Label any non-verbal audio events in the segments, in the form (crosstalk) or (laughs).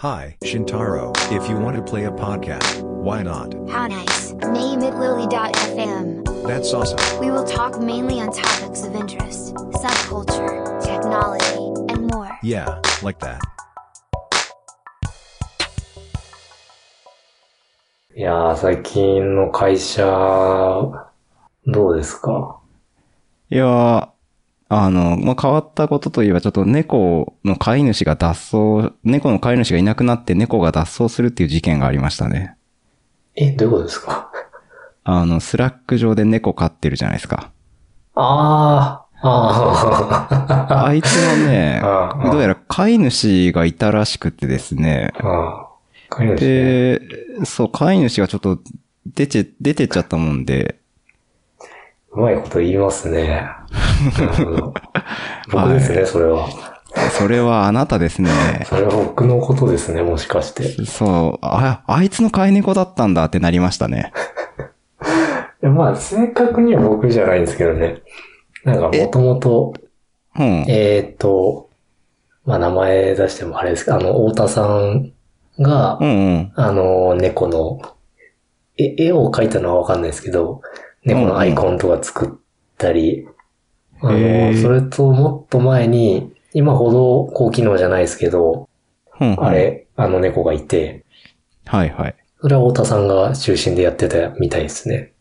Hi, Shintaro. If you want to play a podcast, why not? How nice. Name it Lily.fm. That's awesome. We will talk mainly on topics of interest, subculture, technology, and more. Yeah, like that. いやー、最近の会社、どうですかいやー、 あの、まあ、変わったことといえば、ちょっと猫の飼い主が脱走、猫の飼い主がいなくなって猫が脱走するっていう事件がありましたね。え、どういうことですか？あの、 Slack 上で猫飼ってるじゃないですか。あー、あー、あいつのね (laughs) ああ、どうやら飼い主がいたらしくてですね。飼い主ね。で、そう、飼い主がちょっと出て、出てっちゃったもんで、うまいこと言いますね。(laughs) 僕ですね、それは。それはあなたですね。それは僕のことですね、もしかして。そう、あ、あいつの飼い猫だったんだってなりましたね。(laughs) まあ、正確には僕じゃないんですけどね。なんか、もともと、うん。えーっと、まあ、名前出してもあれですけど、あの、太田さんが、うんうん。あの、猫の、え、絵を描いたのはわかんないですけど、猫のアイコンとか作ったり、あの、それともっと前に、今ほど高機能じゃないですけど、うんうんあれ、あの猫がいて、はいはい。それは太田さんが中心でやってたみたいですね。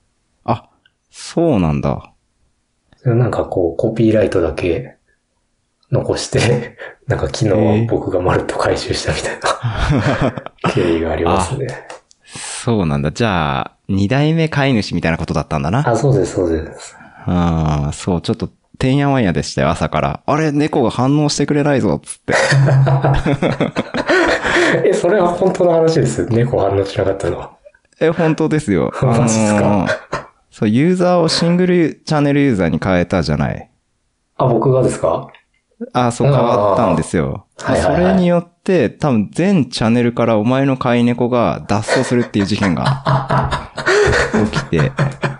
あ、そうなんだ。なんかこう、コピーライトだけ残して、(laughs) なんか昨日僕がまるっと回収したみたいな (laughs) 経緯がありますね。そうなんだ。じゃあ、二代目飼い主みたいなことだったんだな。あ、そうです、そうです。ああ、そう、ちょっと、てんやわんやでしたよ、朝から。あれ、猫が反応してくれないぞ、つって。(laughs) え、それは本当の話です。猫反応しなかったのは。え、本当ですよ。(laughs) マジっすかそう、ユーザーをシングルチャンネルユーザーに変えたじゃない。あ、僕がですか？あ、そう、変わったんですよ。はいはいはいそれによって、多分全チャンネルからお前の飼い猫が脱走するっていう事件が起きて。(laughs)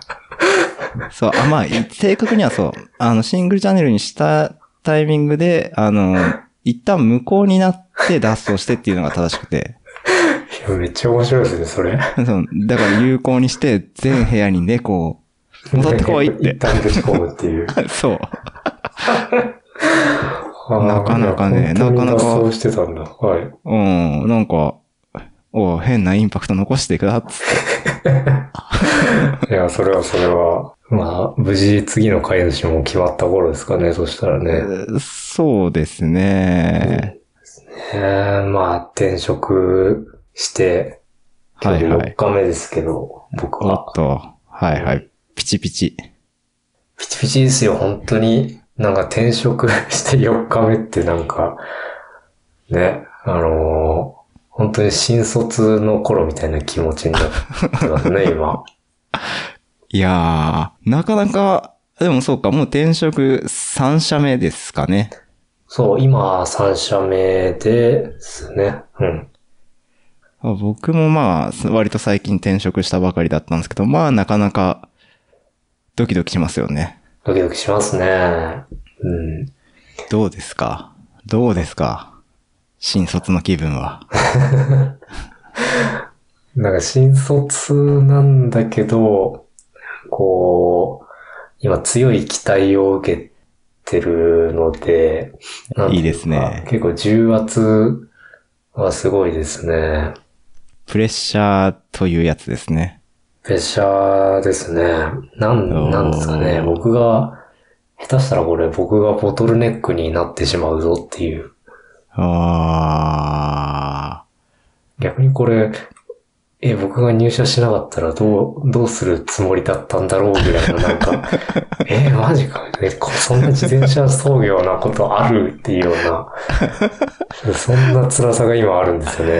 そう、あ、まあ、(laughs) 正確にはそう、あの、シングルチャンネルにしたタイミングで、あの、一旦無効になって脱走してっていうのが正しくて。いや、めっちゃ面白いですね、それ。そうだから有効にして、全部屋に猫を (laughs) 戻ってこいっ一て。旦ぶち込むっていう。(laughs) そう。なかなかねなかなか脱走してたんだ。はい。うん、なんか、お変なインパクト残していくな、つって。いや、それはそれは。まあ、無事次の飼い主も決まった頃ですかね、そしたらね。そうですね。えー、まあ、転職して、今日はいはい4日目ですけど、僕はおっ。と、はいはい。ピチピチ。ピチピチですよ、本当に。なんか転職して4日目ってなんか、ね、あのー本当に新卒の頃みたいな気持ちになってますね、今。(laughs) いやー、なかなか、でもそうか、もう転職3社目ですかね。そう、今3社目ですね。うん。あ僕もまあ、割と最近転職したばかりだったんですけど、まあなかなか、ドキドキしますよね。ドキドキしますね。うん。どうですか？どうですか？新卒の気分は。(laughs) なんか新卒なんだけど、こう、今強い期待を受けてるので、いいですね結構重圧はすごいですね。プレッシャーというやつですね。プレッシャーですね。なん、なんですかね。僕が、下手したらこれ僕がボトルネックになってしまうぞっていう。あ逆にこれ、え、僕が入社しなかったらどう、どうするつもりだったんだろうぐらいのなんか、(laughs) え、マジかえ、こそんな自転車操業なことあるっていうような、そんな辛さが今あるんですよね。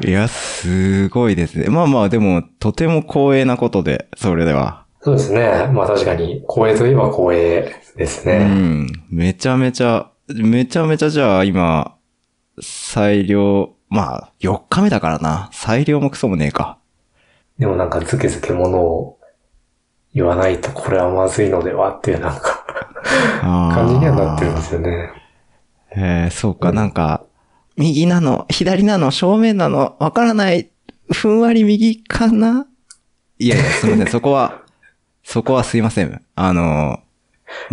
ー。いや、すごいですね。まあまあ、でも、とても光栄なことで、それでは。そうですね。まあ確かに、光栄といえば光栄ですうね。ん。めちゃめちゃ、めちゃめちゃじゃあ今、裁量、まあ、4日目だからな。裁量もクソもねえか。でもなんかズケズケものを言わないとこれはまずいのではっていうなんか、感じにはなってるんですよね。えー、そうか、なんか、右なの左なの正面なのわからないふんわり右かな？いやいや、すみません。(laughs) そこは、そこはすいません。あの、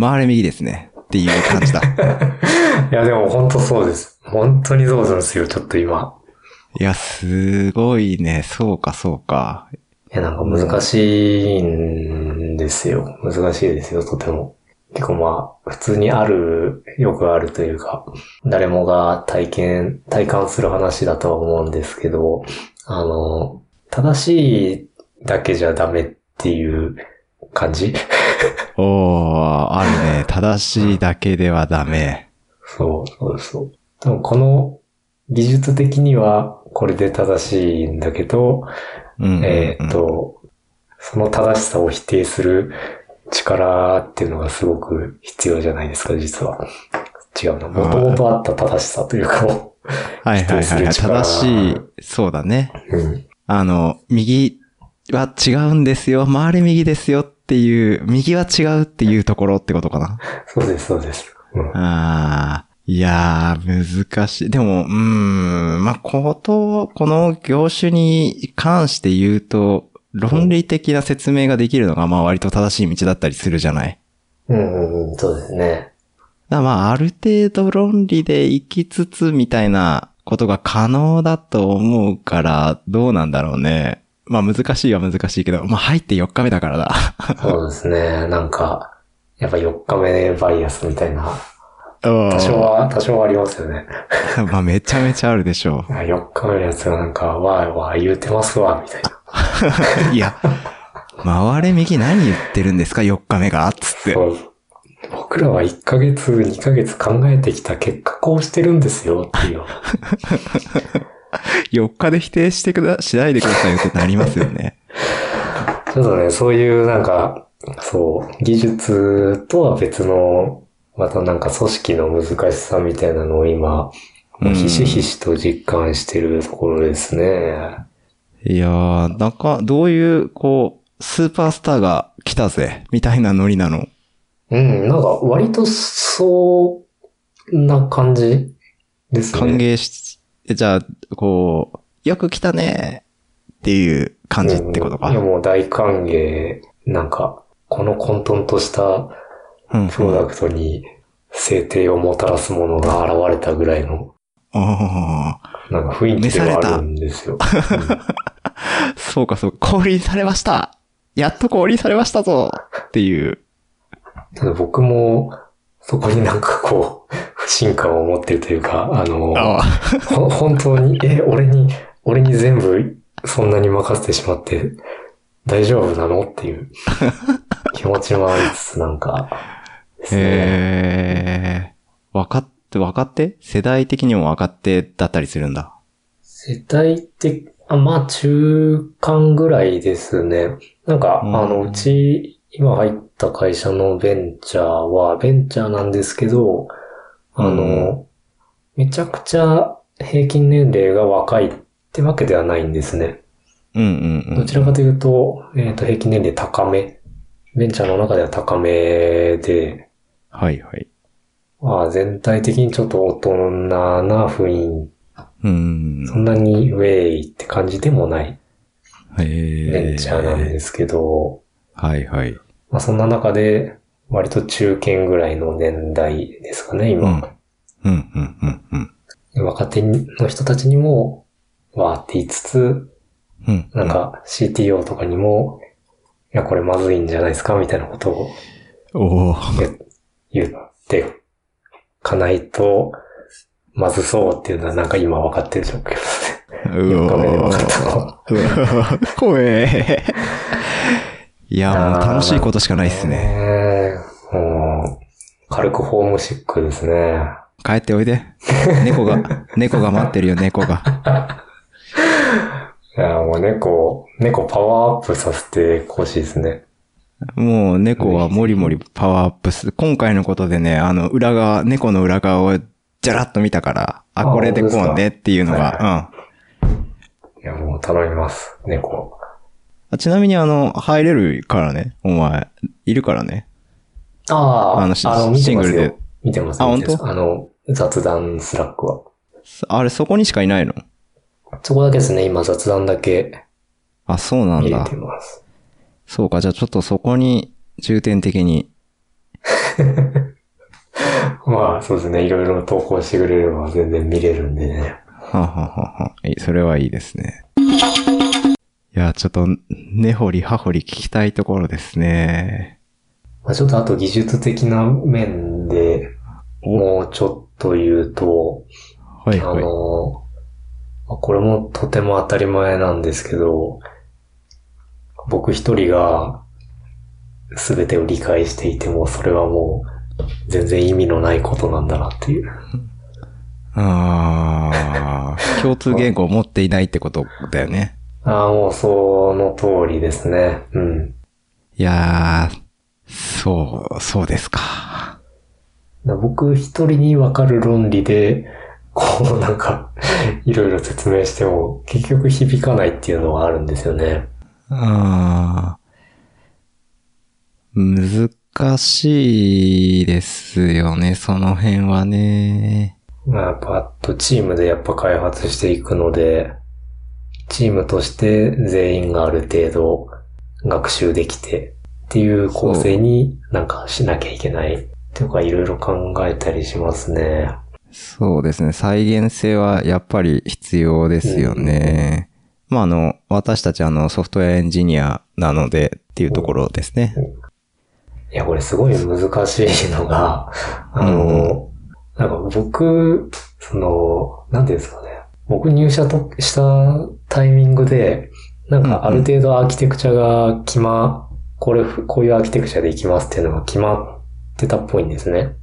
回れ右ですね。っていう感じだ。(laughs) いや、でも本当そうです。本当にそうなんですよ、ちょっと今。いや、すごいね。そうか、そうか。いや、なんか難しいんですよ。難しいですよ、とても。結構まあ、普通にある、よくあるというか、誰もが体験、体感する話だとは思うんですけど、あの、正しいだけじゃダメっていう感じおー、あるね。正しいだけではダメ。そう、そうそう。でもこの技術的にはこれで正しいんだけど、うんうんうん。えーっと、その正しさを否定する力っていうのがすごく必要じゃないですか、実は。違うな。もともとあった正しさというかもはいはいはい正しい、そうだね。う、うん。あの、右は違うんですよ。回れ右ですよっていう、右は違うっていうところってことかな。そうです、そうです。うん。ああ、いやー、難しい。でも、うーん、まあ、こと、この業種に関して言うと、論理的な説明ができるのが、まあ、割と正しい道だったりするじゃない。うんうんうん、そうですね。だまあ、ある程度論理で行きつつみたいなことが可能だと思うから、どうなんだろうね。まあ難しいは難しいけど、まあ入って4日目だからだ。(laughs) そうですね。なんか、やっぱ4日目バイアスみたいな、多多少は、多少はありますよね。(laughs) まあめちゃめちゃあるでしょあ4日目のやつがなんか、わーわー言うてますわ、みたいな。う。(laughs) いや、回れ右何言ってるんですか ?4 日目がつって。僕らは1ヶ月、2ヶ月考えてきた結果こうしてるんですよっていう。(laughs) 4日で否定してくだ、しないでくださいよってなりますよね。ちょっとね、そういうなんか、そう、技術とは別の、またなんか組織の難しさみたいなのを今、もうひしひしと実感してるところですね。いやー、なんか、どういう、こう、スーパースターが来たぜ、みたいなノリなの？うん、なんか割とそうな感じですね。歓迎し、じゃあ、こう、よく来たねっていう感じってことか。うんいやもう大歓迎。なんか、この混沌としたうん。プロダクトに制定をもたらすものが現れたぐらいの、あなんか雰囲気ではあるんですよ。あ、そうかそうか、降臨されました。やっと降臨されましたぞ。っていう。ただ僕も、そこになんかこう、不信感を持ってるというか、あの、あ。ほ本当に、え、俺に、俺に全部そんなに任せてしまって大丈夫なの？っていう気持ちもありつつなんかですね、へえ。分かって、分かって？世代的にも分かってだったりするんだ。世代って、あまあ中間ぐらいですね。なんか、うんあの、うち、今入った会社のベンチャーは、ベンチャーなんですけど、あの、めちゃくちゃ平均年齢が若いってわけではないんですね。うんうんうん。どちらかというと、えっ、と、平均年齢高め。ベンチャーの中では高めで、はいはい。まあ、全体的にちょっと大人な雰囲うん気、。そんなにウェイって感じでもない。ベンチャーなんですけど、はいはい。まあ、そんな中で、割と中堅ぐらいの年代ですかね、今。うん。うんうんうんうん。若手の人たちにも、わーって言いつつ、うん。なんか CTO とかにも、いや、これまずいんじゃないですかみたいなことをおお言言ってかないと、まずそうっていうのはなんか今分かってる状況ですね。う4日目で分かったのわ怖え。いや、もう楽しいことしかないっすね。軽くホームシックですね。帰っておいで。猫が、猫が待ってるよ、猫が。(laughs) いや、もう猫、猫パワーアップさせてほしいですね。もう猫はもりもりパワーアップす。今回のことでね、あの、裏側、猫の裏側をじゃらっと見たから、あ、あこれでこうねっていうのはいが、いや、もう頼みます。猫。うん。ちなみにあの、入れるからね、お前、いるからね。ああ、あのシングルでよ。見てます。あ本あの、雑談 Slack は。あれ、そこにしかいないの？そこだけですね、今雑談だけあ、そうなんだ入れて。ます。そうか、じゃあちょっとそこに重点的に。(laughs) まあ、そうですね。いろいろ投稿してくれれば全然見れるんでね。ははははいいそれはいいですね。いや、ちょっと、根掘り葉掘り聞きたいところですね。まあ、ちょっとあと技術的な面でもうちょっと言うと、あはいはい。あこれもとても当たり前なんですけど、僕一人が全てを理解していても、それはもう全然意味のないことなんだなっていう。ああ、共通言語を持っていないってことだよね。(laughs) ああ、もうその通りですね。うん。いやー、そう、そうですか。僕一人にわかる論理で、こうなんか、いろいろ説明しても結局響かないっていうのはあるんですよね。あー難しいですよね、その辺はね。まあやっぱ、あとチームでやっぱ開発していくので、チームとして全員がある程度学習できてっていう構成になんかしなきゃいけないっていうかいろいろ考えたりしますね。そうですね、再現性はやっぱり必要ですよね。まあ、あの、私たちあの、ソフトウェアエンジニアなのでっていうところですね。いや、これすごい難しいのが、あの、なんか僕、その、なんていうんですかね。僕入社としたタイミングで、なんかある程度アーキテクチャが決ま、これ、こういうアーキテクチャでいきますっていうのが決まってたっぽいんですね。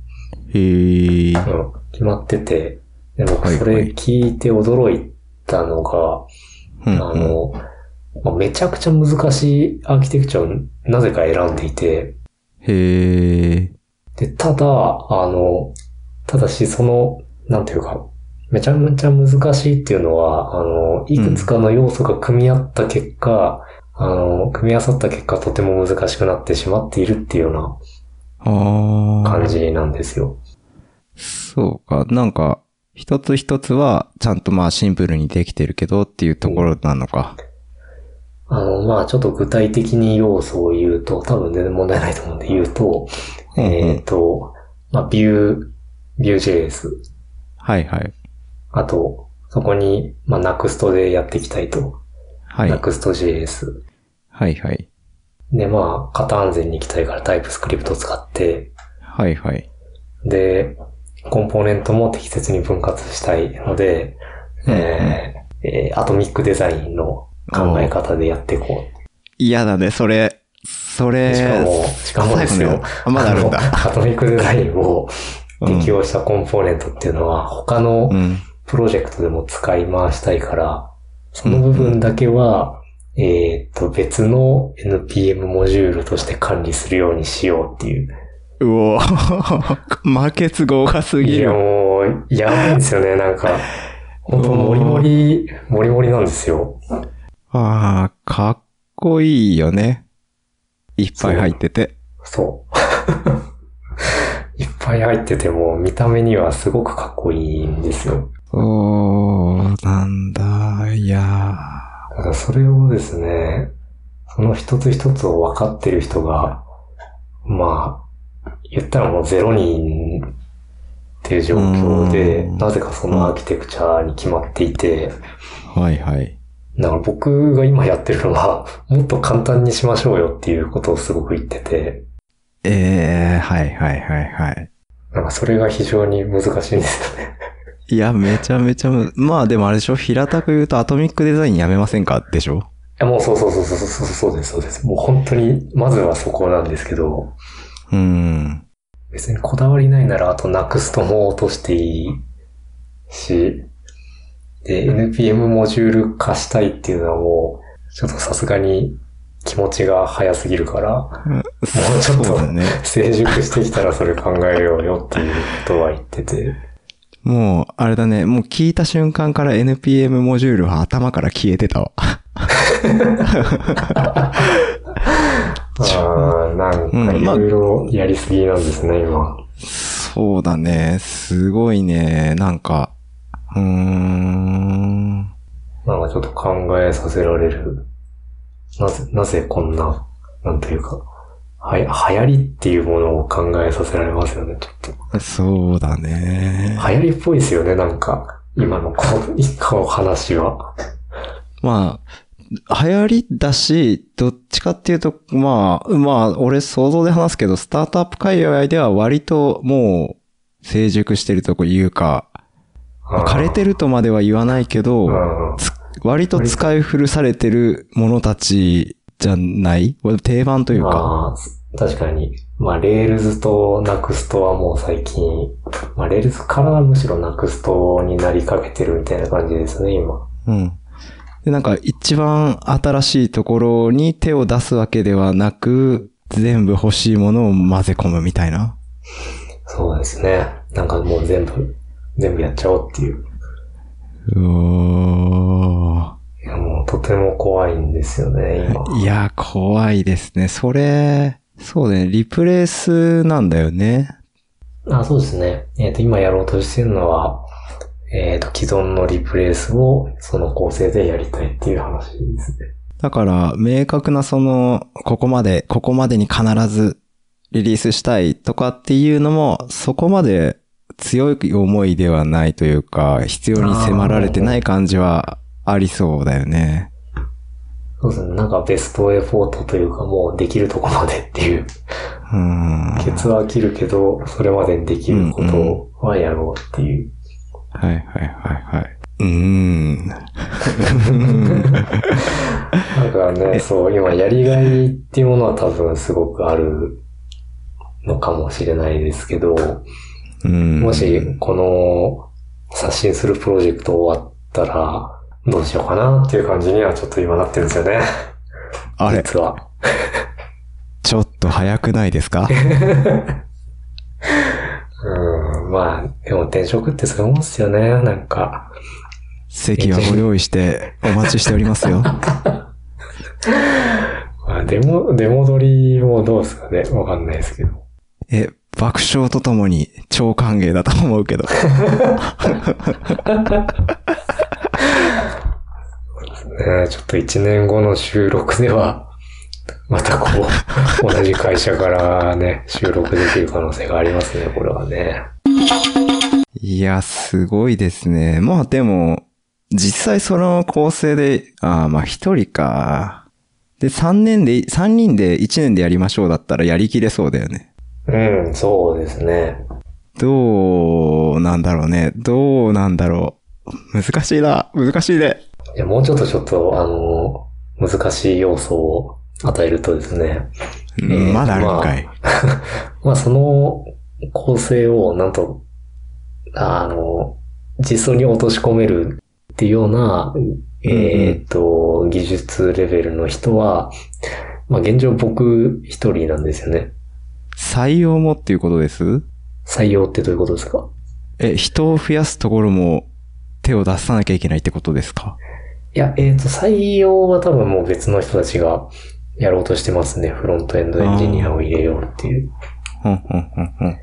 へー。うん、決まってて。で、僕はいそれ聞いて驚いたのが、うんあの、まあめちゃくちゃ難しいアーキテクチャをなぜか選んでいて、へー。で、ただ、あの、ただし、その、なんていうか、めちゃめちゃ難しいっていうのは、あの、いくつかの要素が組み合った結果、あの、組み合わさった結果、とても難しくなってしまっているっていうよあうー。な感じなんですよ。そうか。なんか、一つ一つは、ちゃんとまあシンプルにできてるけどっていうところなのか。あの、まあちょっと具体的に要素を言うと、多分全然問題ないと思うんで言うと、うんうんえっ、と、まあ、Vue、Vue.js、はいはい。あと、そこに、まあ、Next でやっていきたいと。はい。Next.js。はいはい。で、まあ、型安全に行きたいからタイプスクリプトを使って、はいはい。で、コンポーネントも適切に分割したいので、えーえーアトミックデザインの考え方でやっていこう。嫌だね、それ。それ。しかも、しかもですよ。あまだあるんだ。のアトミックデザインを適用したコンポーネントっていうのは、他のうん。プロジェクトでも使い回したいから、その部分だけは、えっと、別の NPM モジュールとして管理するようにしようっていう。うお負け都合がすぎいや、る。もう、やばいんですよね、なんか。本当モリモリ、モリモリなんですよ。ああ、かっこいいよね。いっぱい入ってて。そう。(laughs) いっぱい入ってても、見た目にはすごくかっこいいんですよ。そう、なんだ、いやだからそれをですね、その一つ一つを分かってる人が、まあ、言ったらもうゼロ人っていう状況で、うんなぜかそのアーキテクチャに決まっていて、ーはいはい。だから僕が今やってるのは、(laughs) もっと簡単にしましょうよっていうことをすごく言ってて、ええー、はいはいはいはい。なんかそれが非常に難しいんですよね。(laughs) いや、めちゃめちゃむ、まあでもあれでしょ平たく言うとアトミックデザインやめませんか？でしょ？いやもうそうそうそうそうそうそうです、そうです。もう本当に、まずはそこなんですけど、うん。別にこだわりないなら、あと NUXT も落としていいし、で、NPM モジュール化したいっていうのはもう、ちょっとさすがに気持ちが早すぎるから、もうちょっとね。成熟してきたらそれ考えようよっていうことは言ってて、もう、あれだね。もう聞いた瞬間から NPM モジュールは頭から消えてたわ。(laughs) ああ、なんかいろいろやりすぎなんですね、今。そうだね。すごいね。なんか、うーん。なんかちょっと考えさせられる。なぜ、なぜこんな、なんというか、はや、流行りっていうものを考えさせられますよね、ちょっと。そうだね。流行りっぽいですよね、なんか。今のこの、一個の話は。まあ、流行りだし、どっちかっていうと、まあ、まあ、俺想像で話すけど、スタートアップ界隈では割ともう成熟してるというか、まあ枯れてるとまでは言わないけど、割と使い古されてるものたちじゃない？定番というか。まあ、確かに。まあ、 Rails と Nuxt はもう最近、まあ、 Rails からはむしろ Nuxt になりかけてるみたいな感じですね、今。うん。で、なんか一番新しいところに手を出すわけではなく、全部欲しいものを混ぜ込むみたいな。そうですね。なんかもう全部、全部やっちゃおうっていう。うおいや、もうとても怖いんですよね、今。ーいや、怖いですね。それ、そうだね。リプレイスなんだよね。あ、そうですね。えっ、と、今やろうとしてるのは、えっ、と、既存のリプレイスをその構成でやりたいっていう話ですね。だから、明確なその、ここまで、ここまでに必ずリリースしたいとかっていうのも、そこまで強い思いではないというか、必要に迫られてない感じはありそうだよね。そうですね。なんかベストエフォートというかもうできるとこまでっていう。うん。ケツは切るけど、それまでにできることはやろうっていう。はいはいはいはい。うーん。(laughs) だからね、そう、今やりがいっていうものは多分すごくあるのかもしれないですけど、うん。もしこの刷新するプロジェクト終わったら、どうしようかなっていう感じにはちょっと今なってるんですよね。あれ、実は。ちょっと早くないですか？(laughs) うん、まあ、でも転職ってそういうもんですよね、なんか。席はご用意してお待ちしておりますよ。(laughs) まあ、デモ、デモ取りもどうですかねわかんないですけど。え、爆笑とともに超歓迎だと思うけど。ね、ちょっと1年後の収録では、またこう、(laughs) 同じ会社からね、収録できる可能性がありますね、これはね。いや、すごいですね。まあでも、実際その構成で、ああ、まあ一人か。で、三年で、三人で一年でやりましょうだったらやりきれそうだよね。うん、そうですね。どうなんだろうね。どうなんだろう。難しいな。難しいね。いや、もうちょっとちょっと、あの、難しい要素を与えるとですね。うんえーまだあるんかい。(laughs) まあ、その構成を、なんと、あの、実装に落とし込めるっていうような、えっ、と、技術レベルの人は、まあ、現状僕一人なんですよね。採用もっていうことです？採用ってどういうことですか？え、人を増やすところも手を出さなきゃいけないってことですか？いや、えっ、と、採用は多分もう別の人たちがやろうとしてますね。フロントエンドエンジニアを入れようっていう。ふんふんふんふん。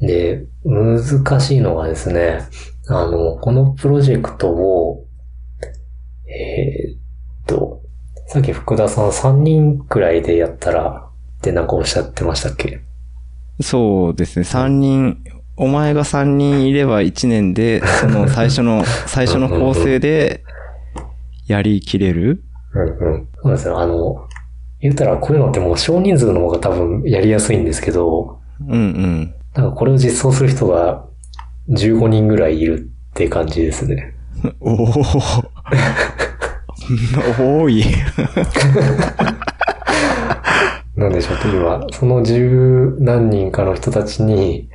で、難しいのがですね、あの、このプロジェクトを、えーっと、さっき福田さん3人くらいでやったらってなんかおっしゃってましたっけ？そうですね。三人、お前が三人いれば一年で、その最初の、(laughs) 最初の構成でやりきれるうんうん。そうですよ。あの、言ったらこういうのってもう少人数の方が多分やりやすいんですけど、うんうん。なんかこれを実装する人が15人ぐらいいるって感じですね。(laughs) おお多い。なんでしょう、今、その十何人かの人たちに、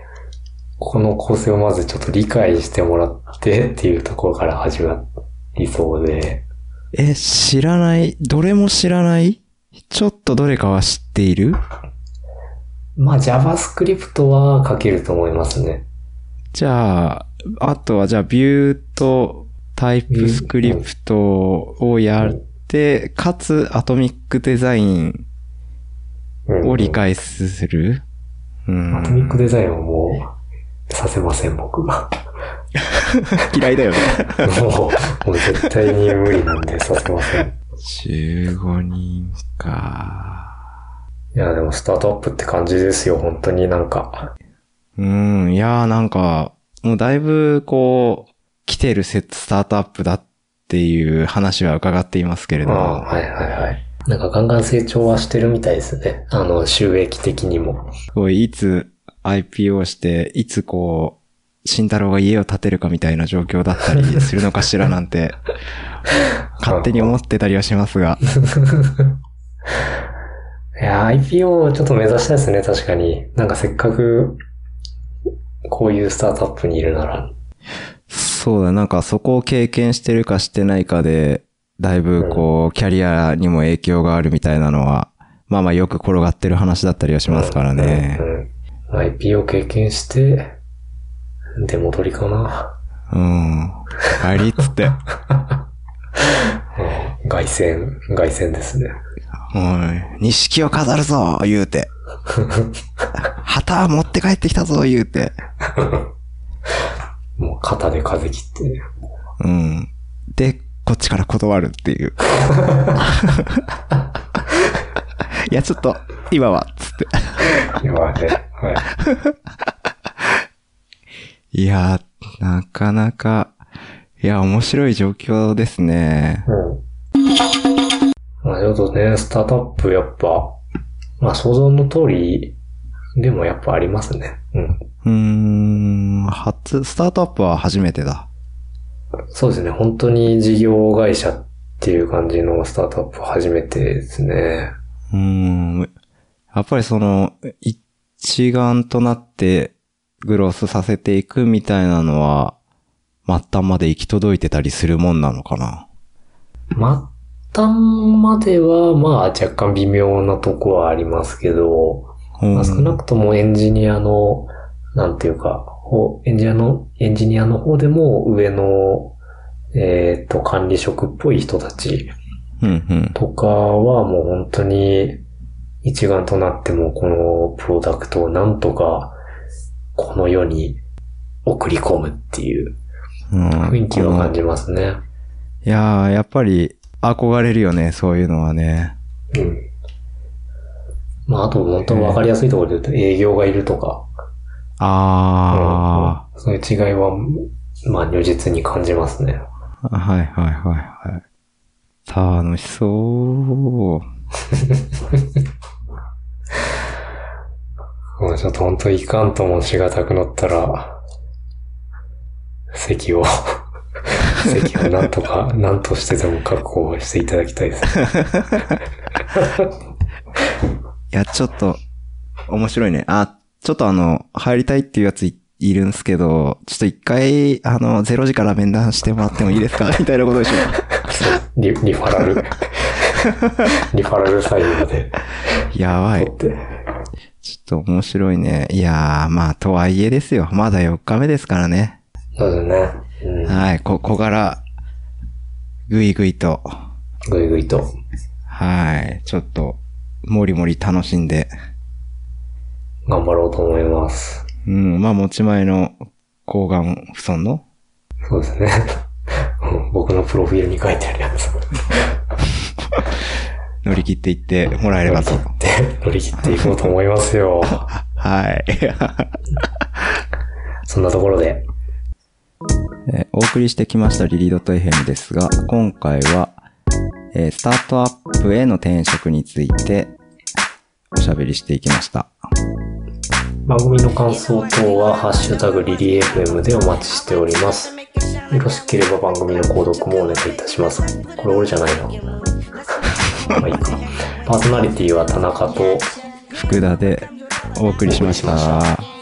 この構成をまずちょっと理解してもらってっていうところから始まりそうで、え、知らない？どれも知らない？ちょっとどれかは知っている？まあ JavaScript は書けると思いますね。じゃあ、あとはじゃあビューとタイプスクリプトをやって、かつアトミックデザインうんを理解する？うん。アトミックデザインはもうさせません、僕が。(laughs) 嫌いだよね。もう、もう絶対に無理なんでさせません。(laughs) 15人か。いや、でもスタートアップって感じですよ、本当になんか。うん、いやーなんか、もうだいぶこう、来てるセスタートアップだっていう話は伺っていますけれども。はいはいはい。なんかガンガン成長はしてるみたいですね。あの、収益的にも。こういつ IPO して、いつこう、慎太郎が家を建てるかみたいな状況だったりするのかしらなんて、勝手に思ってたりはしますが。(laughs) いや、IPO ちょっと目指したいですね、確かに。なんかせっかく、こういうスタートアップにいるなら。そうだ、なんかそこを経験してるかしてないかで、だいぶこう、キャリアにも影響があるみたいなのは、まあまあよく転がってる話だったりはしますからねう。ん。うん IPO 経験して、出戻りかな。うん。帰りっつって。(laughs) うん凱旋、凱旋ですね。おい、錦を飾るぞ言うて。(laughs) 旗持って帰ってきたぞ言うて。(laughs) もう肩で風切ってね。うん。で、こっちから断るっていう。(laughs) いや、ちょっと、今は、つって。今ね。はい。いやー、なかなか、いや、面白い状況ですね。うん。まあちょっとね、スタートアップやっぱ、まあ想像の通りでもやっぱありますね。うん。うーん、初、スタートアップは初めてだ。そうですね。本当に事業会社っていう感じのスタートアップ初めてですね。うーん、やっぱりその、一丸となってグロースさせていくみたいなのは、末端まで行き届いてたりするもんなのかな。末端までは、まあ若干微妙なとこはありますけど、うんまあ、少なくともエンジニアの、なんていうか、ほエンジニアの、エンジニアの方でも上の、えっ、と、管理職っぽい人たちうんうん。とかはもう本当に一丸となってもこのプロダクトをなんとかこの世に送り込むっていううん雰囲気は感じますね。いやー、やっぱり憧れるよね、そういうのはね。うん。まあ、あと本当わかりやすいところで言うと営業がいるとか、あうんそういう違いは、まあ、如実に感じますね。ー、はいはいはいはい。楽しそう。(laughs) もうちょっと本当いかんともしがたくなったら、席を、席をなんとか、なんとしてでも確保していただきたいです。(laughs) いや、ちょっと、面白いね。あ、ちょっとあの、入りたいっていうやついいるんすけど、ちょっと一回、あの、0時から面談してもらってもいいですか？みたいなことでしょ。(laughs) リリファラル？(laughs) リファラル採用でやばい取。って。ちょっと面白いね。いやー、まあ、とはいえですよ。まだ4日目ですからね。そうですね。うん。はい、ここから、ぐいぐいと、ぐいぐいと。はい、ちょっと、もりもり楽しんで、頑張ろうと思います。うん、まあ、持ち前の抗がん不損のそうですね。う (laughs) ん僕のプロフィールに書いてあるやつ。(laughs) 乗り切っていってもらえればと。乗り切って、乗り切っていこうと思いますよ。(laughs) はい。そんなところで、えーお送りしてきましたリリードト FM ですが、今回は、えースタートアップへの転職についておしゃべりしていきました。番組の感想等は、ハッシュタグリリー FM でお待ちしております。よろしければ番組の購読もお願いいたします。これ俺じゃないな。(laughs) まあいいか。パーソナリティは田中と、福田でお送りしました。